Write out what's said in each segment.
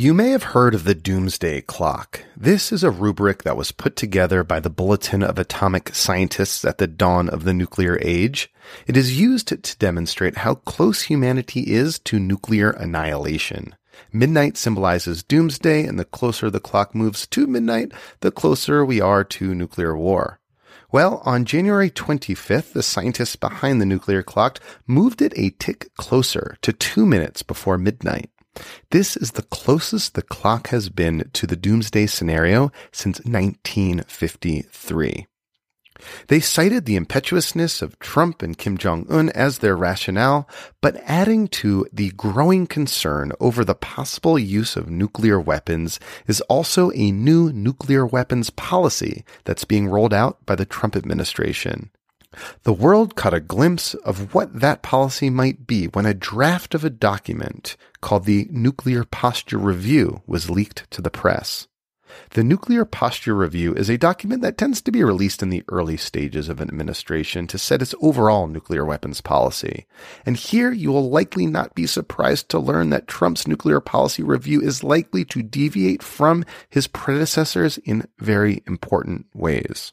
You may have heard of the Doomsday Clock. This is a rubric that was put together by the Bulletin of Atomic Scientists at the dawn of the nuclear age. It is used to demonstrate how close humanity is to nuclear annihilation. Midnight symbolizes doomsday, and the closer the clock moves to midnight, the closer we are to nuclear war. Well, on January 25th, the scientists behind the nuclear clock moved it a tick closer to two minutes before midnight. This is the closest the clock has been to the doomsday scenario since 1953. They cited the impetuousness of Trump and Kim Jong un as their rationale, but adding to the growing concern over the possible use of nuclear weapons is also a new nuclear weapons policy that's being rolled out by the Trump administration. The world caught a glimpse of what that policy might be when a draft of a document called the Nuclear Posture Review was leaked to the press. The Nuclear Posture Review is a document that tends to be released in the early stages of an administration to set its overall nuclear weapons policy. And here you will likely not be surprised to learn that Trump's nuclear policy review is likely to deviate from his predecessors in very important ways.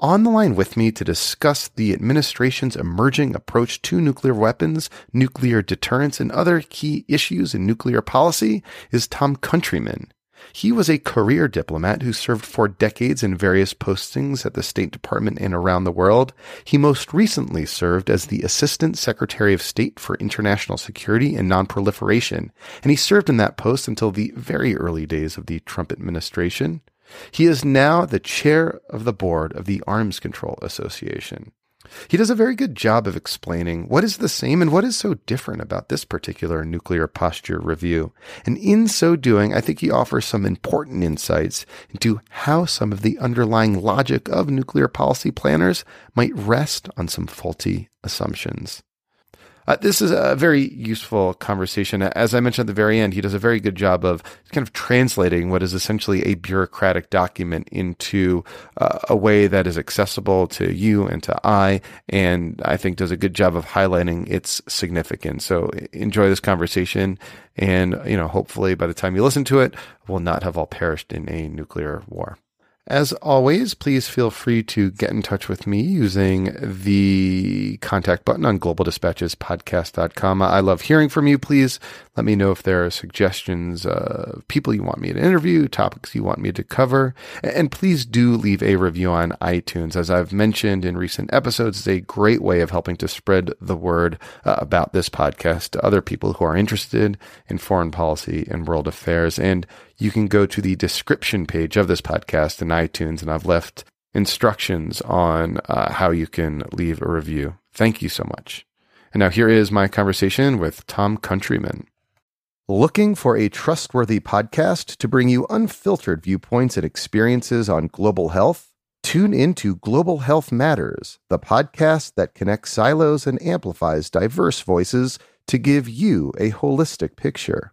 On the line with me to discuss the administration's emerging approach to nuclear weapons, nuclear deterrence, and other key issues in nuclear policy is Tom Countryman. He was a career diplomat who served for decades in various postings at the State Department and around the world. He most recently served as the Assistant Secretary of State for International Security and Nonproliferation, and he served in that post until the very early days of the Trump administration. He is now the chair of the board of the Arms Control Association. He does a very good job of explaining what is the same and what is so different about this particular nuclear posture review. And in so doing, I think he offers some important insights into how some of the underlying logic of nuclear policy planners might rest on some faulty assumptions. Uh, this is a very useful conversation. As I mentioned at the very end, he does a very good job of kind of translating what is essentially a bureaucratic document into uh, a way that is accessible to you and to I, and I think does a good job of highlighting its significance. So enjoy this conversation, and you know, hopefully by the time you listen to it, we'll not have all perished in a nuclear war. As always, please feel free to get in touch with me using the contact button on globaldispatchespodcast.com. I love hearing from you. Please let me know if there are suggestions of people you want me to interview, topics you want me to cover, and please do leave a review on iTunes. As I've mentioned in recent episodes, it's a great way of helping to spread the word uh, about this podcast to other people who are interested in foreign policy and world affairs. And you can go to the description page of this podcast in iTunes, and I've left instructions on uh, how you can leave a review. Thank you so much. And now here is my conversation with Tom Countryman. Looking for a trustworthy podcast to bring you unfiltered viewpoints and experiences on global health? Tune into Global Health Matters, the podcast that connects silos and amplifies diverse voices to give you a holistic picture.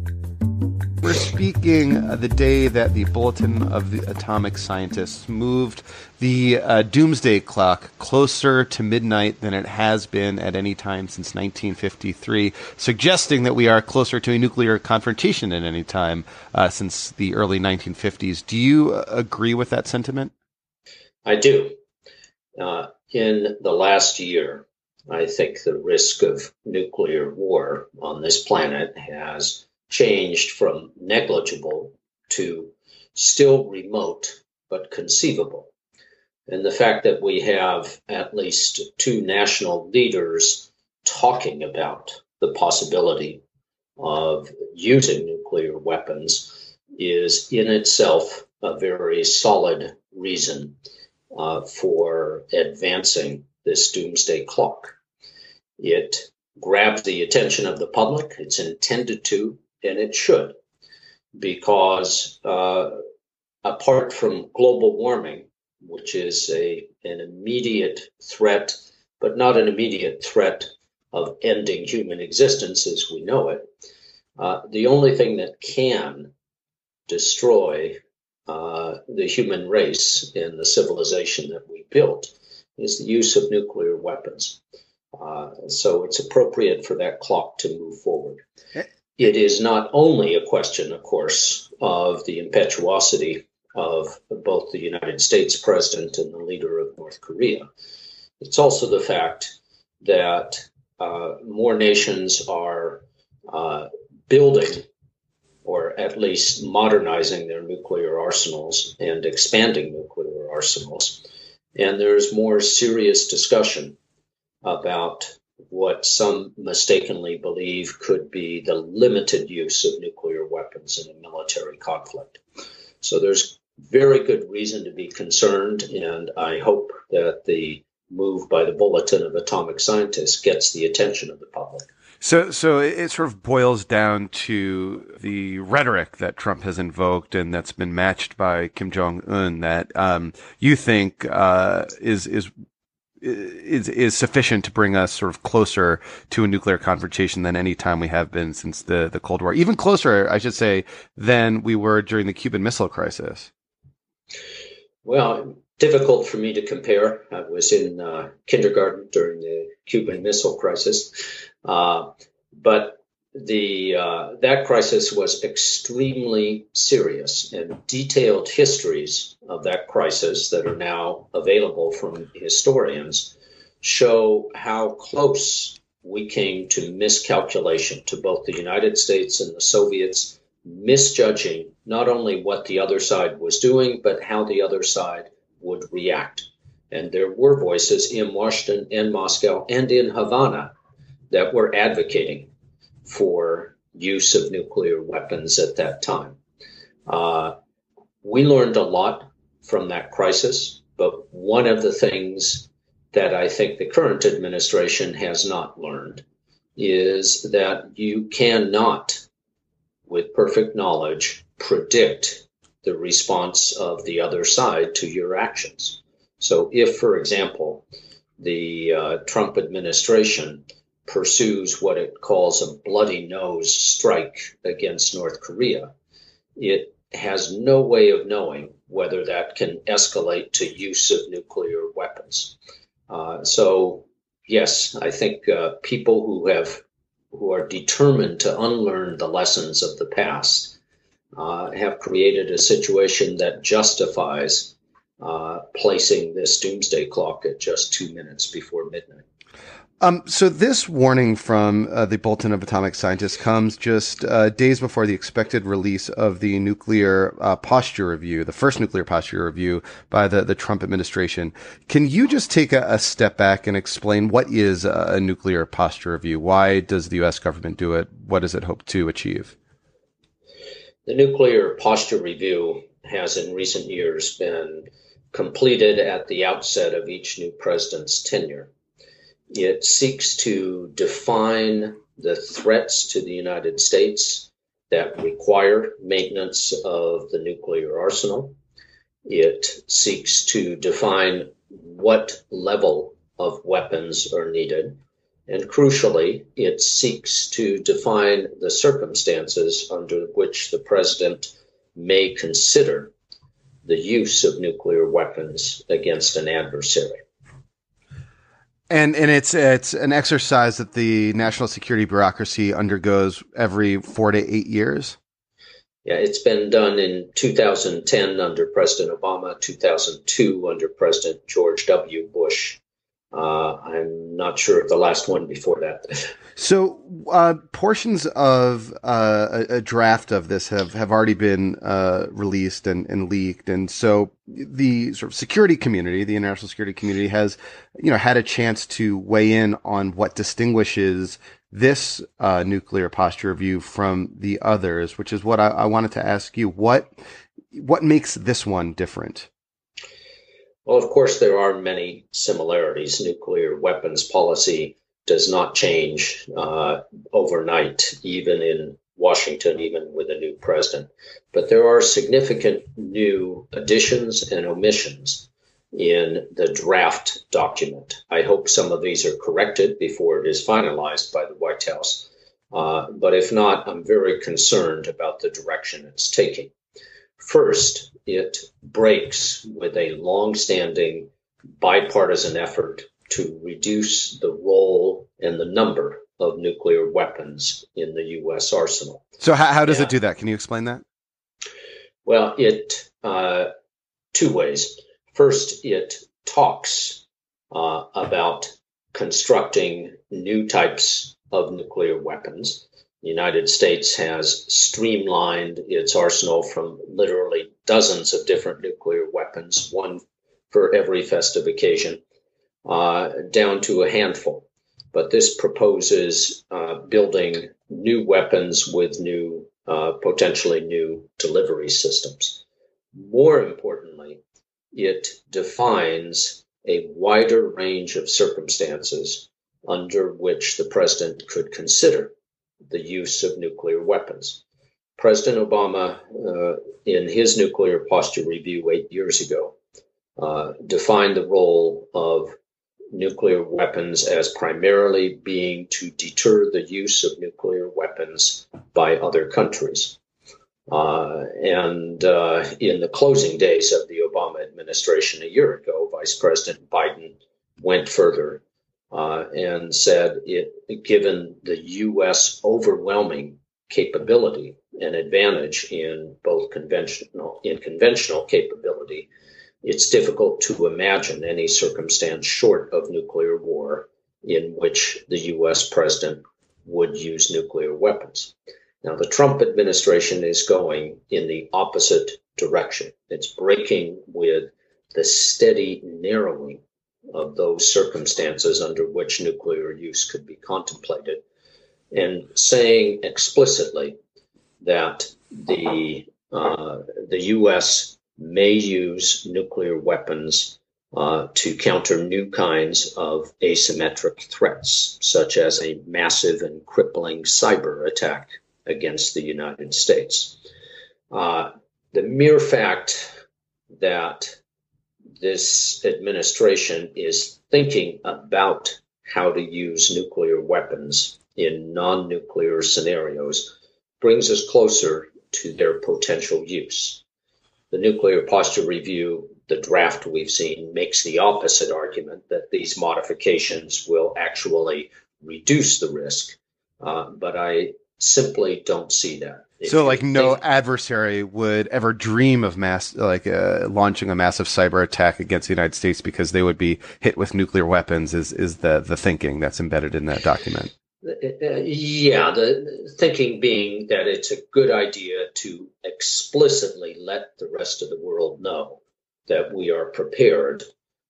We're speaking uh, the day that the Bulletin of the Atomic Scientists moved the uh, doomsday clock closer to midnight than it has been at any time since 1953, suggesting that we are closer to a nuclear confrontation than any time uh, since the early 1950s. Do you uh, agree with that sentiment? I do. Uh, in the last year, I think the risk of nuclear war on this planet has changed from negligible to still remote but conceivable. And the fact that we have at least two national leaders talking about the possibility of using nuclear weapons is in itself a very solid reason uh, for advancing this doomsday clock. It grabs the attention of the public, it's intended to, and it should, because uh, apart from global warming, which is a, an immediate threat, but not an immediate threat of ending human existence as we know it. Uh, the only thing that can destroy uh, the human race and the civilization that we built is the use of nuclear weapons. Uh, so it's appropriate for that clock to move forward. It is not only a question, of course, of the impetuosity of both the United States president and the leader of North Korea. It's also the fact that uh, more nations are uh, building or at least modernizing their nuclear arsenals and expanding nuclear arsenals. And there's more serious discussion about what some mistakenly believe could be the limited use of nuclear weapons in a military conflict. So there's very good reason to be concerned, and I hope that the move by the Bulletin of Atomic Scientists gets the attention of the public. So, so it sort of boils down to the rhetoric that Trump has invoked, and that's been matched by Kim Jong Un. That um, you think uh, is is is is sufficient to bring us sort of closer to a nuclear confrontation than any time we have been since the the Cold War. Even closer, I should say, than we were during the Cuban Missile Crisis. Well, difficult for me to compare. I was in uh, kindergarten during the Cuban Missile Crisis, uh, but the uh, that crisis was extremely serious, and detailed histories of that crisis that are now available from historians show how close we came to miscalculation to both the United States and the Soviets misjudging not only what the other side was doing, but how the other side would react. And there were voices in Washington and Moscow and in Havana that were advocating for use of nuclear weapons at that time. Uh, we learned a lot from that crisis, but one of the things that I think the current administration has not learned is that you cannot with perfect knowledge, predict the response of the other side to your actions. So, if, for example, the uh, Trump administration pursues what it calls a bloody nose strike against North Korea, it has no way of knowing whether that can escalate to use of nuclear weapons. Uh, so, yes, I think uh, people who have who are determined to unlearn the lessons of the past uh, have created a situation that justifies uh, placing this doomsday clock at just two minutes before midnight. Um, so this warning from uh, the Bulletin of Atomic Scientists comes just uh, days before the expected release of the nuclear uh, posture review, the first nuclear posture review by the, the Trump administration. Can you just take a, a step back and explain what is a, a, nuclear posture review? Why does the U.S. government do it? What does it hope to achieve? The nuclear posture review has in recent years been completed at the outset of each new president's tenure. It seeks to define the threats to the United States that require maintenance of the nuclear arsenal. It seeks to define what level of weapons are needed. And crucially, it seeks to define the circumstances under which the president may consider the use of nuclear weapons against an adversary. And and it's it's an exercise that the national security bureaucracy undergoes every four to eight years. Yeah, it's been done in 2010 under President Obama, 2002 under President George W. Bush, Uh, I'm not sure of the last one before that. So, uh, portions of uh, a, a, draft of this have, have already been uh, released and, and leaked, and so the sort of security community, the international security community, has you know had a chance to weigh in on what distinguishes this uh, nuclear posture review from the others, which is what I, I wanted to ask you. What what makes this one different? Well, of course, there are many similarities. Nuclear weapons policy does not change uh, overnight, even in Washington, even with a new president. But there are significant new additions and omissions in the draft document. I hope some of these are corrected before it is finalized by the White House. Uh, but if not, I'm very concerned about the direction it's taking. First, it breaks with a long-standing bipartisan effort to reduce the role and the number of nuclear weapons in the U.S. arsenal. So, how, how does it do that? Can you explain that? Well, it uh, two ways. First, it talks uh, about constructing new types of nuclear weapons. The United States has streamlined its arsenal from literally dozens of different nuclear weapons, one for every festive occasion, uh, down to a handful. But this proposes uh, building new weapons with new, uh, potentially new delivery systems. More importantly, it defines a wider range of circumstances under which the president could consider the use of nuclear weapons. President Obama, uh, in his nuclear posture review eight years ago, uh, defined the role of nuclear weapons as primarily being to deter the use of nuclear weapons by other countries. Uh, and uh, in the closing days of the Obama administration a year ago, Vice President Biden went further uh, and said, it, given the U.S. overwhelming capability and advantage in both conventional in conventional capability, it's difficult to imagine any circumstance short of nuclear war in which the U.S. president would use nuclear weapons. Now, the Trump administration is going in the opposite direction. It's breaking with the steady narrowing of those circumstances under which nuclear use could be contemplated and saying explicitly that the uh, the U.S. may use nuclear weapons uh, to counter new kinds of asymmetric threats, such as a massive and crippling cyber attack against the United States. Uh, the mere fact that this administration is thinking about how to use nuclear weapons in non nuclear scenarios brings us closer to their potential use. The nuclear posture review, the draft we've seen, makes the opposite argument that these modifications will actually reduce the risk. Uh, but I simply don't see that. If so, like, no think, adversary would ever dream of mass, like, uh, launching a massive cyber attack against the United States because they would be hit with nuclear weapons. Is is the the thinking that's embedded in that document? Uh, uh yeah, the thinking being that it's a good idea to explicitly let the rest of the world know that we are prepared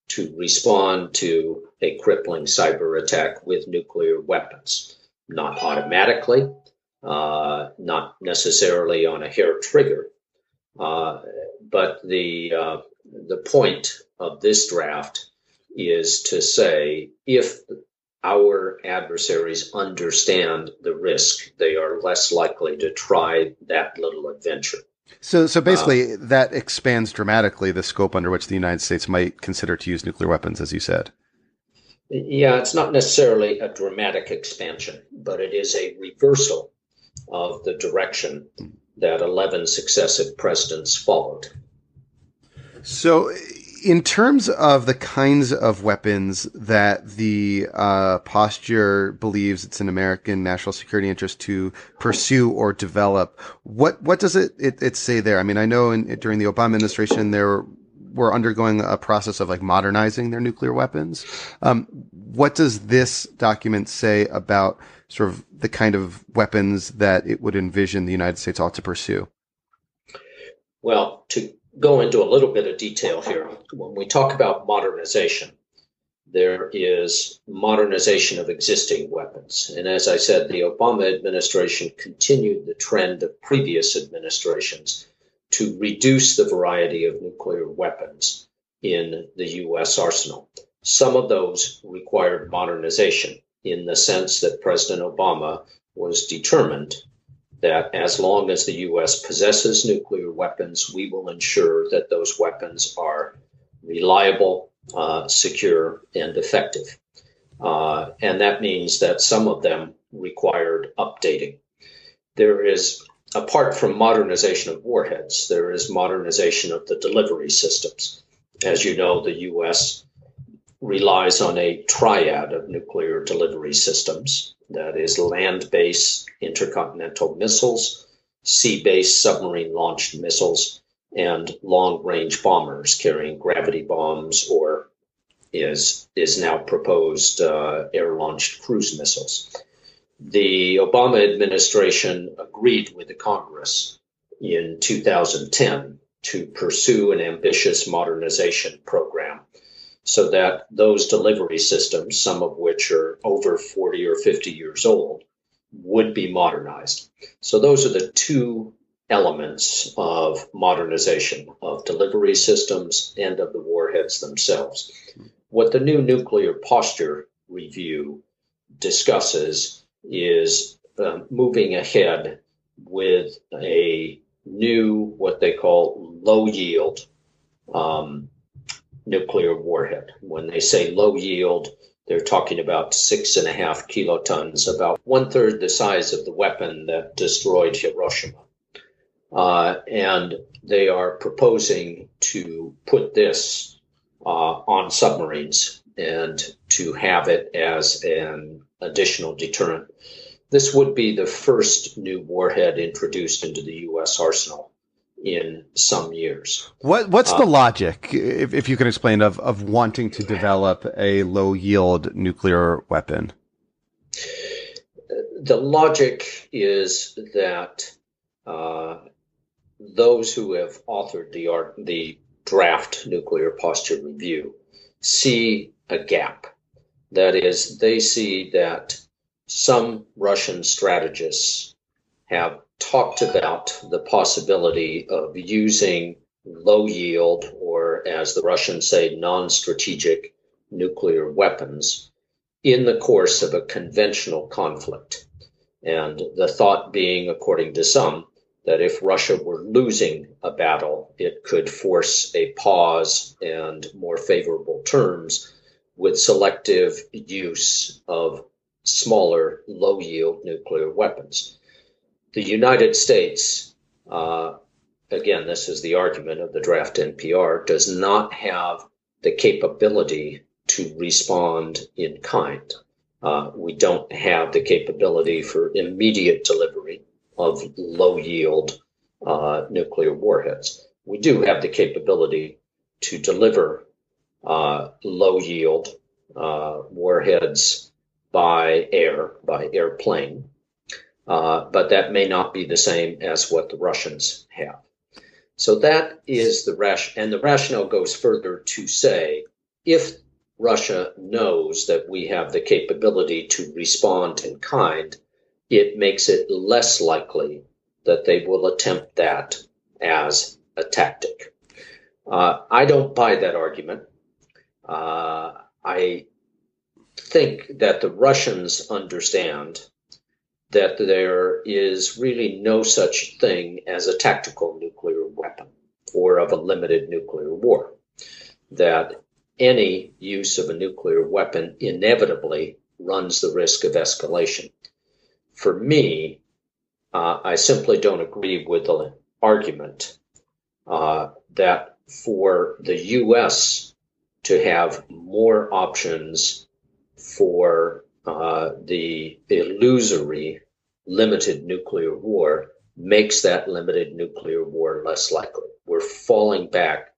to respond to a crippling cyber attack with nuclear weapons. Not automatically, uh, not necessarily on a hair trigger. Uh, but the uh, the point of this draft is to say if our adversaries understand the risk, they are less likely to try that little adventure. So, so basically, uh, that expands dramatically the scope under which the United States might consider to use nuclear weapons, as you said. Yeah, it's not necessarily a dramatic expansion, but it is a reversal of the direction that 11 successive presidents followed. So, in terms of the kinds of weapons that the uh, posture believes it's an American national security interest to pursue or develop, what what does it it, it say there? I mean, I know in, during the Obama administration there were undergoing a process of like modernizing their nuclear weapons. Um, what does this document say about sort of the kind of weapons that it would envision the United States ought to pursue? Well, to go into a little bit of detail here, when we talk about modernization, there is modernization of existing weapons. And as I said, the Obama administration continued the trend of previous administrations to reduce the variety of nuclear weapons in the U.S. arsenal. Some of those required modernization in the sense that President Obama was determined that as long as the U.S. possesses nuclear weapons, we will ensure that those weapons are reliable, uh, secure, and effective. Uh, and that means that some of them required updating. There is, apart from modernization of warheads, there is modernization of the delivery systems. As you know, the U.S. relies on a triad of nuclear delivery systems that is land based intercontinental missiles, sea based submarine launched missiles, and long range bombers carrying gravity bombs or is is now proposed uh, air launched cruise missiles. The Obama administration agreed with the Congress in 2010 to pursue an ambitious modernization program so that those delivery systems, some of which are over 40 or 50 years old, would be modernized. So those are the two elements of modernization of delivery systems and of the warheads themselves. What the new nuclear posture review discusses is uh, moving ahead with a new, what they call low yield um, nuclear warhead. When they say low yield, they're talking about six and a half kilotons, about one third the size of the weapon that destroyed Hiroshima. Uh, and they are proposing to put this uh, on submarines and to have it as an additional deterrent. This would be the first new warhead introduced into the U.S. arsenal in some years. What what's uh, the logic, if, if you can explain, of of wanting to develop a low yield nuclear weapon? The logic is that uh, those who have authored the art, the draft nuclear posture review see a gap. That is, they see that some Russian strategists have talked about the possibility of using low yield, or as the Russians say, non strategic nuclear weapons in the course of a conventional conflict. And the thought being, according to some, that if Russia were losing a battle, it could force a pause and more favorable terms with selective use of smaller, low yield nuclear weapons the United States, uh, again, this is the argument of the draft NPR, does not have the capability to respond in kind. Uh, we don't have the capability for immediate delivery of low yield uh, nuclear warheads. We do have the capability to deliver uh, low yield uh, warheads by air, by airplane. Uh, but that may not be the same as what the Russians have. So that is the rationale, and the rationale goes further to say if Russia knows that we have the capability to respond in kind, it makes it less likely that they will attempt that as a tactic. Uh, I don't buy that argument. Uh, I think that the Russians understand that there is really no such thing as a tactical nuclear weapon or of a limited nuclear war. That any use of a nuclear weapon inevitably runs the risk of escalation. For me, uh, I simply don't agree with the argument uh, that for the U.S. to have more options for uh, the illusory limited nuclear war makes that limited nuclear war less likely. We're falling back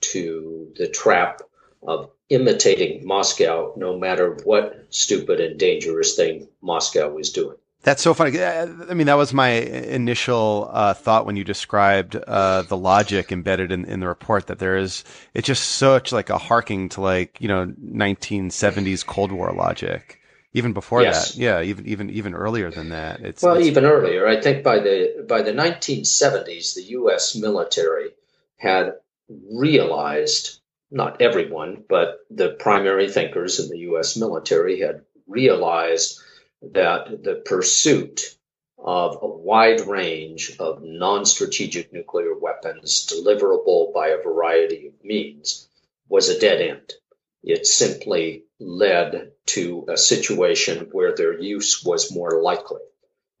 to the trap of imitating Moscow, no matter what stupid and dangerous thing Moscow was doing. That's so funny. I mean, that was my initial uh, thought when you described uh, the logic embedded in, in the report. That there is, it's just such like a harking to like you know 1970s Cold War logic. Even before yes. that, yeah, even even even earlier than that. It's well, it's, even earlier. I think by the by the 1970s, the U.S. military had realized, not everyone, but the primary thinkers in the U.S. military had realized that the pursuit of a wide range of non strategic nuclear weapons deliverable by a variety of means was a dead end. It simply led to a situation where their use was more likely.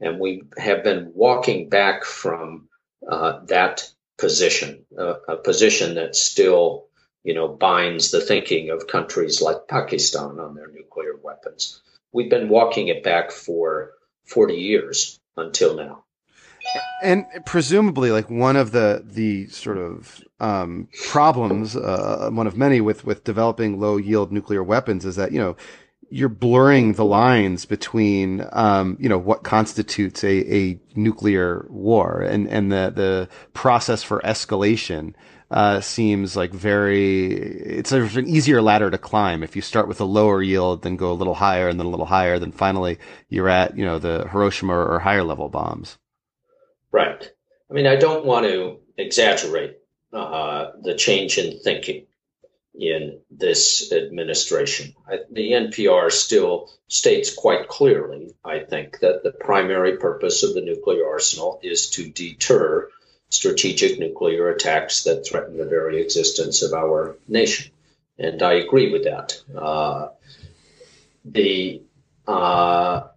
And we have been walking back from uh, that position, uh, a position that still, you know, binds the thinking of countries like Pakistan on their nuclear weapons we've been walking it back for 40 years until now. And presumably, like one of the the sort of um, problems, uh, one of many with with developing low yield nuclear weapons, is that you know you're blurring the lines between um, you know what constitutes a, a nuclear war. And and the the process for escalation uh, seems like very it's an easier ladder to climb. If you start with a lower yield then go a little higher and then a little higher then finally you're at you know the hiroshima or higher level bombs right i mean i don't want to exaggerate uh, the change in thinking in this administration I, the npr still states quite clearly i think that the primary purpose of the nuclear arsenal is to deter strategic nuclear attacks that threaten the very existence of our nation. And I agree with that. Uh, the uh,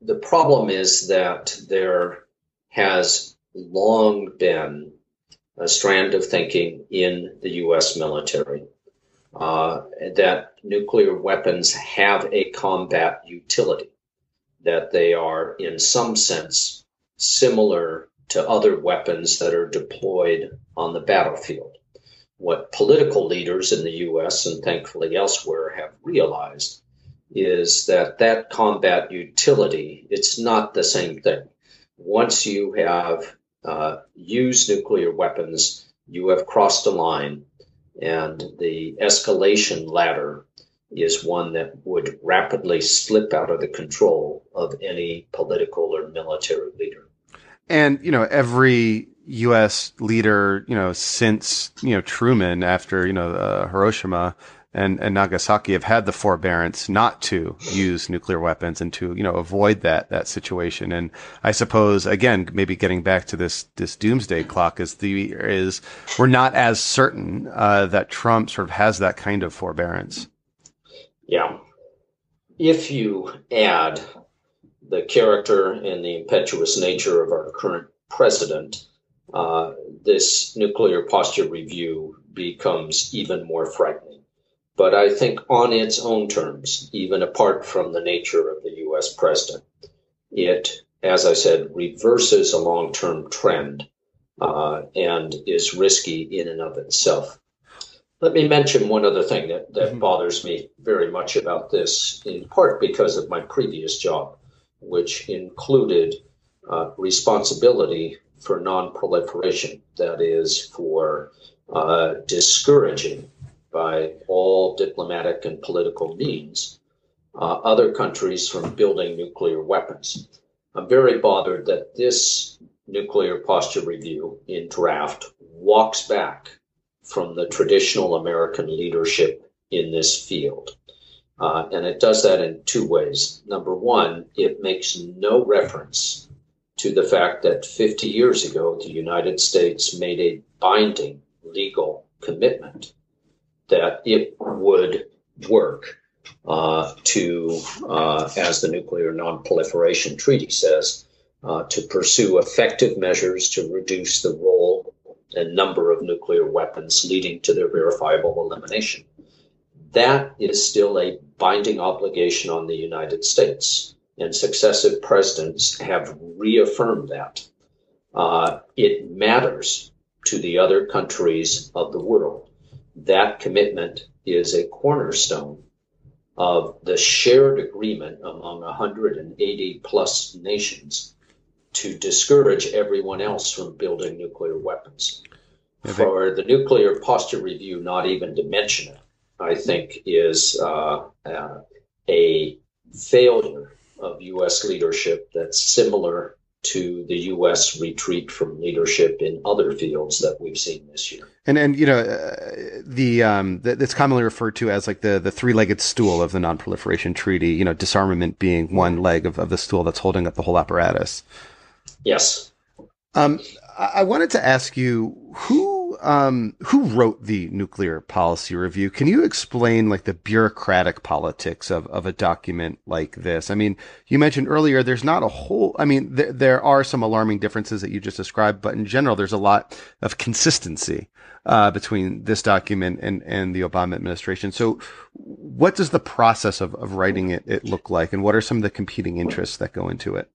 the problem is that there has long been a strand of thinking in the U.S. military uh, that nuclear weapons have a combat utility, that they are, in some sense, similar to other weapons that are deployed on the battlefield. What political leaders in the US and thankfully elsewhere have realized is that that combat utility, it's not the same thing. Once you have uh, used nuclear weapons, you have crossed a line, and the escalation ladder is one that would rapidly slip out of the control of any political or military leader. And, you know, every U.S. leader, you know, since, you know, Truman after, you know, uh, Hiroshima and, and Nagasaki have had the forbearance not to use nuclear weapons and to, you know, avoid that, that situation. And I suppose, again, maybe getting back to this, this doomsday clock is the, is we're not as certain, uh, that Trump sort of has that kind of forbearance. Yeah. If you add the character and the impetuous nature of our current president, uh, this nuclear posture review becomes even more frightening. But I think on its own terms, even apart from the nature of the US president, it, as I said, reverses a long term trend uh, and is risky in and of itself. Let me mention one other thing that, that mm-hmm. bothers me very much about this, in part because of my previous job which included uh, responsibility for non-proliferation, that is, for uh, discouraging by all diplomatic and political means uh, other countries from building nuclear weapons. I'm very bothered that this nuclear posture review in draft walks back from the traditional American leadership in this field. Uh, and it does that in two ways. Number one, it makes no reference to the fact that 50 years ago, the United States made a binding legal commitment that it would work uh, to, uh, as the Nuclear Non-Proliferation Treaty says, uh, to pursue effective measures to reduce the role and number of nuclear weapons leading to their verifiable elimination that is still a binding obligation on the United States. And successive presidents have reaffirmed that. Uh, it matters to the other countries of the world. That commitment is a cornerstone of the shared agreement among 180 plus nations to discourage everyone else from building nuclear weapons. For the nuclear posture review, not even to mention it, I think is uh, uh, a failure of U.S. leadership that's similar to the U.S. retreat from leadership in other fields that we've seen this year. And and you know uh, the um the, that's commonly referred to as like the the three legged stool of the Non-Proliferation Treaty. You know, disarmament being one leg of, of the stool that's holding up the whole apparatus. Yes. Um, I wanted to ask you who um, who wrote the nuclear policy review. Can you explain like the bureaucratic politics of, of a document like this? I mean, you mentioned earlier there's not a whole. I mean, th- there are some alarming differences that you just described, but in general, there's a lot of consistency uh, between this document and and the Obama administration. So, what does the process of, of writing it, it look like, and what are some of the competing interests that go into it?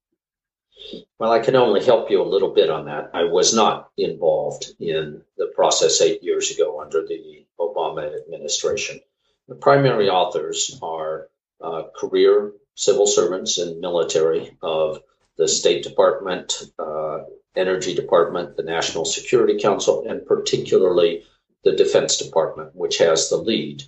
Well, I can only help you a little bit on that. I was not involved in the process eight years ago under the Obama administration. The primary authors are uh, career civil servants and military of the State Department, uh, Energy Department, the National Security Council, and particularly the Defense Department, which has the lead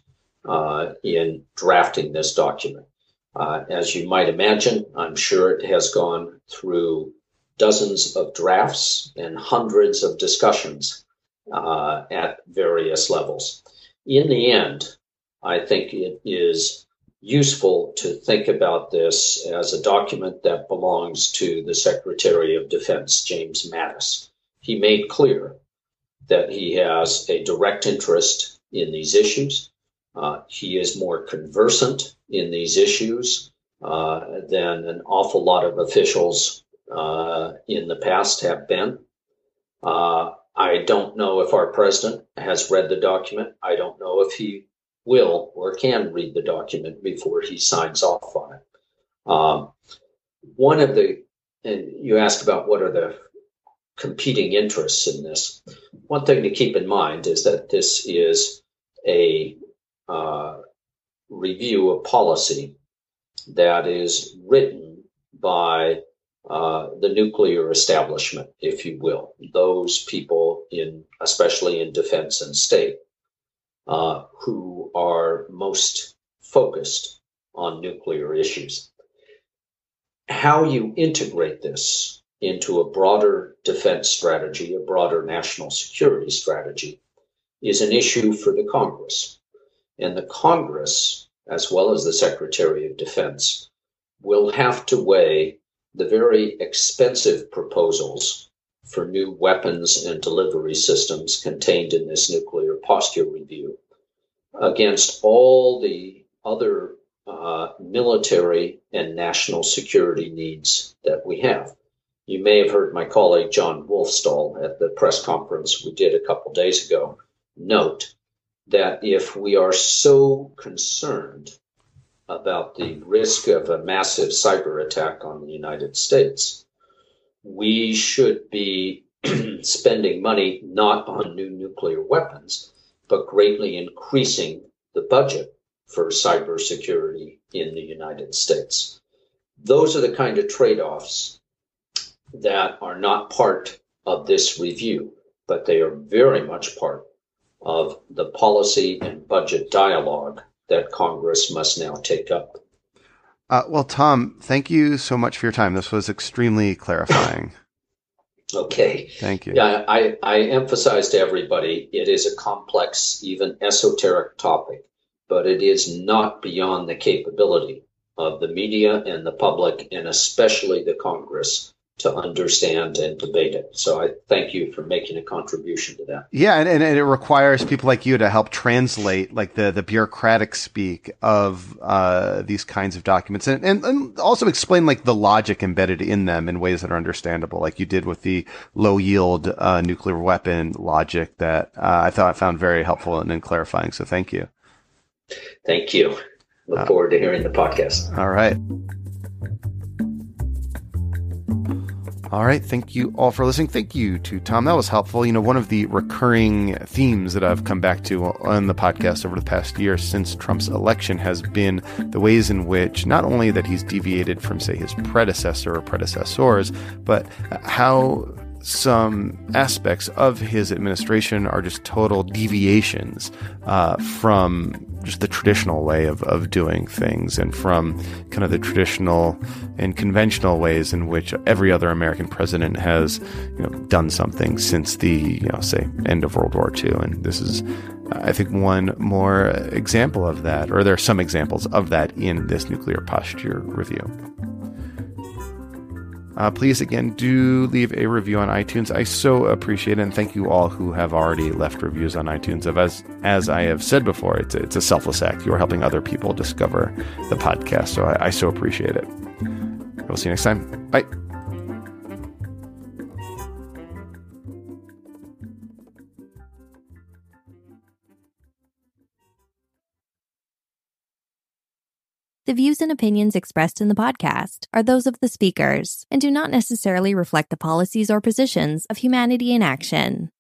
uh, in drafting this document. Uh, as you might imagine, I'm sure it has gone through dozens of drafts and hundreds of discussions uh, at various levels. In the end, I think it is useful to think about this as a document that belongs to the Secretary of Defense, James Mattis. He made clear that he has a direct interest in these issues. Uh, he is more conversant in these issues uh, than an awful lot of officials uh, in the past have been. Uh, I don't know if our president has read the document. I don't know if he will or can read the document before he signs off on it. Um, one of the, and you asked about what are the competing interests in this. One thing to keep in mind is that this is a uh, review a policy that is written by uh, the nuclear establishment, if you will, those people in, especially in defense and state, uh, who are most focused on nuclear issues. How you integrate this into a broader defense strategy, a broader national security strategy, is an issue for the Congress. And the Congress, as well as the Secretary of Defense, will have to weigh the very expensive proposals for new weapons and delivery systems contained in this nuclear posture review against all the other uh, military and national security needs that we have. You may have heard my colleague Jon Wolfsthal at the press conference we did a couple days ago note that if we are so concerned about the risk of a massive cyber attack on the United States, we should be spending money not on new nuclear weapons, but greatly increasing the budget for cybersecurity in the United States. Those are the kind of trade offs that are not part of this review, but they are very much part of the policy and budget dialogue that Congress must now take up. Uh, well, Tom, thank you so much for your time. This was extremely clarifying. okay. Thank you. Yeah, I, I emphasize to everybody it is a complex, even esoteric topic, but it is not beyond the capability of the media and the public, and especially the Congress, to understand and debate it. So I thank you for making a contribution to that. Yeah, and, and it requires people like you to help translate like the, the bureaucratic speak of uh, these kinds of documents and, and, and also explain like the logic embedded in them in ways that are understandable, like you did with the low yield uh, nuclear weapon logic that uh, I thought I found very helpful and, and clarifying. So thank you. Thank you. Look uh, forward to hearing the podcast. All right. All right. Thank you all for listening. Thank you to Tom. That was helpful. You know, one of the recurring themes that I've come back to on the podcast over the past year since Trump's election has been the ways in which not only that he's deviated from, say, his predecessor or predecessors, but how some aspects of his administration are just total deviations uh, from just the traditional way of, of doing things and from kind of the traditional and conventional ways in which every other American president has you know, done something since the, you know, say, end of World War II. And this is, I think, one more example of that, or there are some examples of that in this nuclear posture review. Uh, please again do leave a review on iTunes. I so appreciate it, and thank you all who have already left reviews on iTunes. Of as as I have said before, it's a, it's a selfless act. You are helping other people discover the podcast, so I, I so appreciate it. We'll see you next time. Bye. The views and opinions expressed in the podcast are those of the speakers and do not necessarily reflect the policies or positions of Humanity in Action.